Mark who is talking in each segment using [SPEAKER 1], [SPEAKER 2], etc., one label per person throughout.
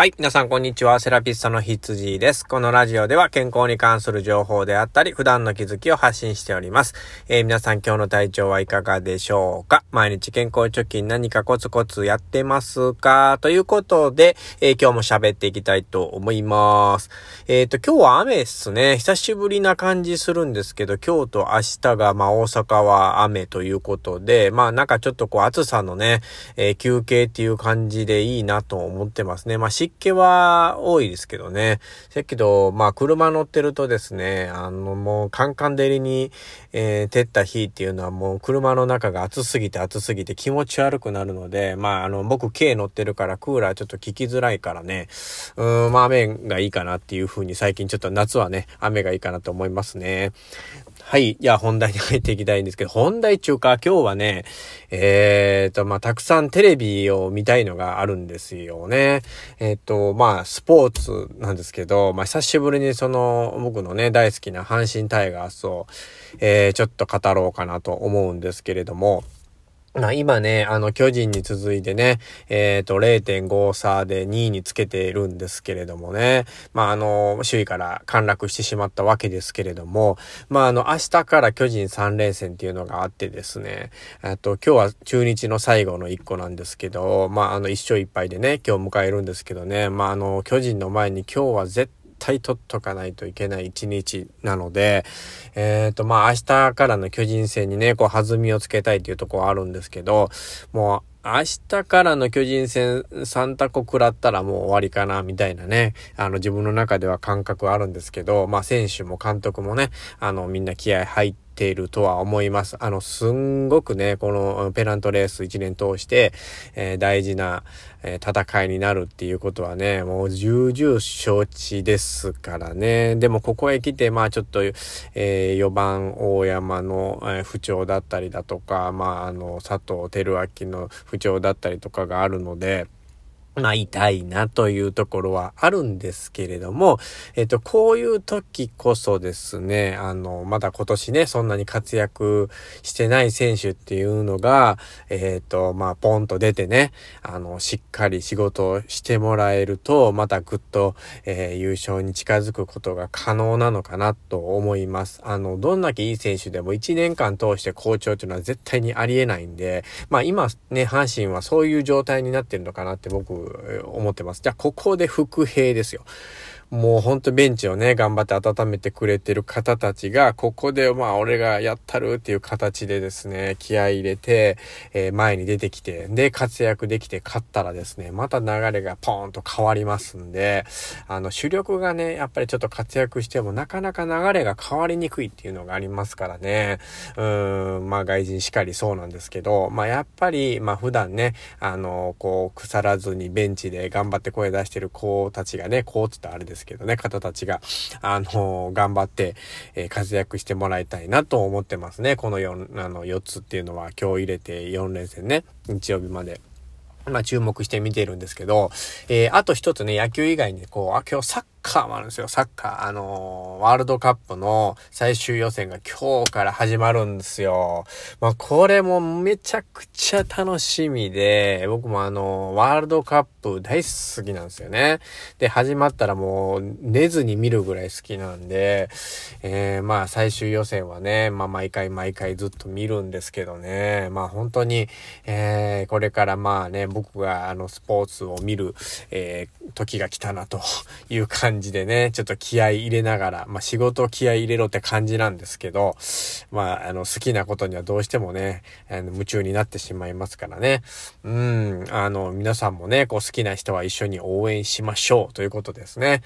[SPEAKER 1] はい。皆さん、こんにちは。セラピストの羊です。このラジオでは健康に関する情報であったり、普段の気づきを発信しております。えー、皆さん、今日の体調はいかがでしょうか？毎日健康貯金何かコツコツやってますか？ということで、えー、今日も喋っていきたいと思います。えっ、ー、と、今日は雨っすね。久しぶりな感じするんですけど、今日と明日が、まあ、大阪は雨ということで、まあ、なんかちょっとこう、暑さのね、え休憩っていう感じでいいなと思ってますね。まあ、気は多いですけどね。せやけど、まあ、車乗ってるとですね、あの、もう、カンカン照りに、えー、照った日っていうのはもう、車の中が暑すぎて暑すぎて気持ち悪くなるので、まあ、あの、僕、軽乗ってるから、クーラーちょっと効きづらいからね、うん、まあ、雨がいいかなっていう風に、最近ちょっと夏はね、雨がいいかなと思いますね。はい。じゃあ本題に入っていきたいんですけど、本題中か、今日はね、えっ、と、まあ、たくさんテレビを見たいのがあるんですよね。えっ、と、まあ、スポーツなんですけど、まあ、久しぶりにその、僕のね、大好きな阪神タイガースを、えー、ちょっと語ろうかなと思うんですけれども、今ね、あの、巨人に続いてね、えっ、ー、と、0.5差で2位につけているんですけれどもね、まああの、首位から陥落してしまったわけですけれども、まああの、明日から巨人3連戦っていうのがあってですね、えっと、今日は中日の最後の1個なんですけど、まああの、1勝1敗でね、今日迎えるんですけどね、まああの、巨人の前に今日は絶対取っとかないといけない一日なので、えっ、ー、と、まあ、明日からの巨人戦にね、こう、弾みをつけたいっていうところあるんですけど、もう、明日からの巨人戦3タコ食らったらもう終わりかな、みたいなね、あの自分の中では感覚あるんですけど、まあ選手も監督もね、あのみんな気合入ってているとは思います。あの、すんごくね、このペナントレース1年通して、えー、大事な、えー、戦いになるっていうことはね、もう重々承知ですからね。でもここへ来て、まあちょっと、えー、4番大山の、え不調だったりだとか、まああの、佐藤輝明の不調だったりとかがあるので、まあ、痛いなというところはあるんですけれども、えっ、と、こういう時こそですね、あの、まだ今年ね、そんなに活躍してない選手っていうのが、えっ、と、まあ、ポンと出てね、あの、しっかり仕事をしてもらえると、またぐっと、えー、優勝に近づくことが可能なのかなと思います。あの、どんだけいい選手でも1年間通して好調っていうのは絶対にありえないんで、まあ、今ね、阪神はそういう状態になってるのかなって僕思ってます。じゃあ、ここで伏兵ですよ。もうほんとベンチをね、頑張って温めてくれてる方たちが、ここでまあ俺がやったるっていう形でですね、気合入れて、えー、前に出てきて、で、活躍できて勝ったらですね、また流れがポーンと変わりますんで、あの、主力がね、やっぱりちょっと活躍してもなかなか流れが変わりにくいっていうのがありますからね、うーん、まあ外人しかりそうなんですけど、まあやっぱり、まあ普段ね、あの、こう、腐らずにベンチで頑張って声出してる子たちがね、こうつったらあれですですけどね、方たちが、あの、頑張って、えー、活躍してもらいたいなと思ってますね。この4、あの、4つっていうのは今日入れて4連戦ね、日曜日まで。まあ注目して見てるんですけど、えー、あと一つね、野球以外にこう、あ、今日サッカーもあるんですよ、サッカー。あのー、ワールドカップの最終予選が今日から始まるんですよ。まあ、これもめちゃくちゃ楽しみで、僕もあのー、ワールドカップ大好きなんですよね。で、始まったらもう寝ずに見るぐらい好きなんで、えー、まあ、最終予選はね、まあ、毎回毎回ずっと見るんですけどね、まあ、本当に、えー、これからまあね、僕があの、スポーツを見る、えー、時が来たなという感じ感じでね、ちょっと気合い入れながら、まあ仕事気合い入れろって感じなんですけど、まああの好きなことにはどうしてもね、あの夢中になってしまいますからね。うん、あの皆さんもね、こう好きな人は一緒に応援しましょうということですね。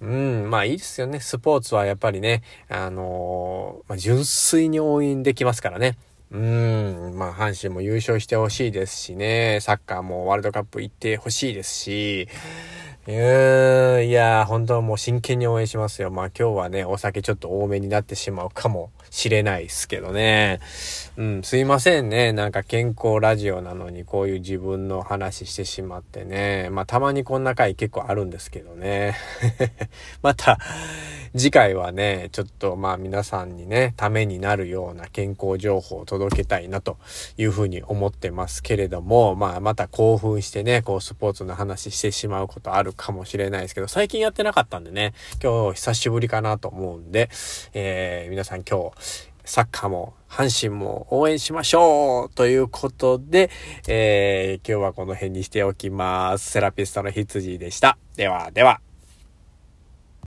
[SPEAKER 1] うん、まあいいですよね。スポーツはやっぱりね、あのまあ、純粋に応援できますからね。うん、まあ、阪神も優勝してほしいですしね、サッカーもワールドカップ行ってほしいですし、うーん、いや本当はもう真剣に応援しますよ。まあ今日はね、お酒ちょっと多めになってしまうかもしれないですけどね。うん、すいませんね。なんか健康ラジオなのにこういう自分の話してしまってね。まあたまにこんな回結構あるんですけどね。また、次回はね、ちょっとまあ皆さんにね、ためになるような健康情報を届けたいなというふうに思ってますけれども、まあまた興奮してね、こうスポーツの話してしまうことあるかもしれないですけど、最近やってなかったんでね、今日久しぶりかなと思うんで、えー、皆さん今日、サッカーも阪神も応援しましょうということで、えー、今日はこの辺にしておきます。セラピストの羊でした。ではでは。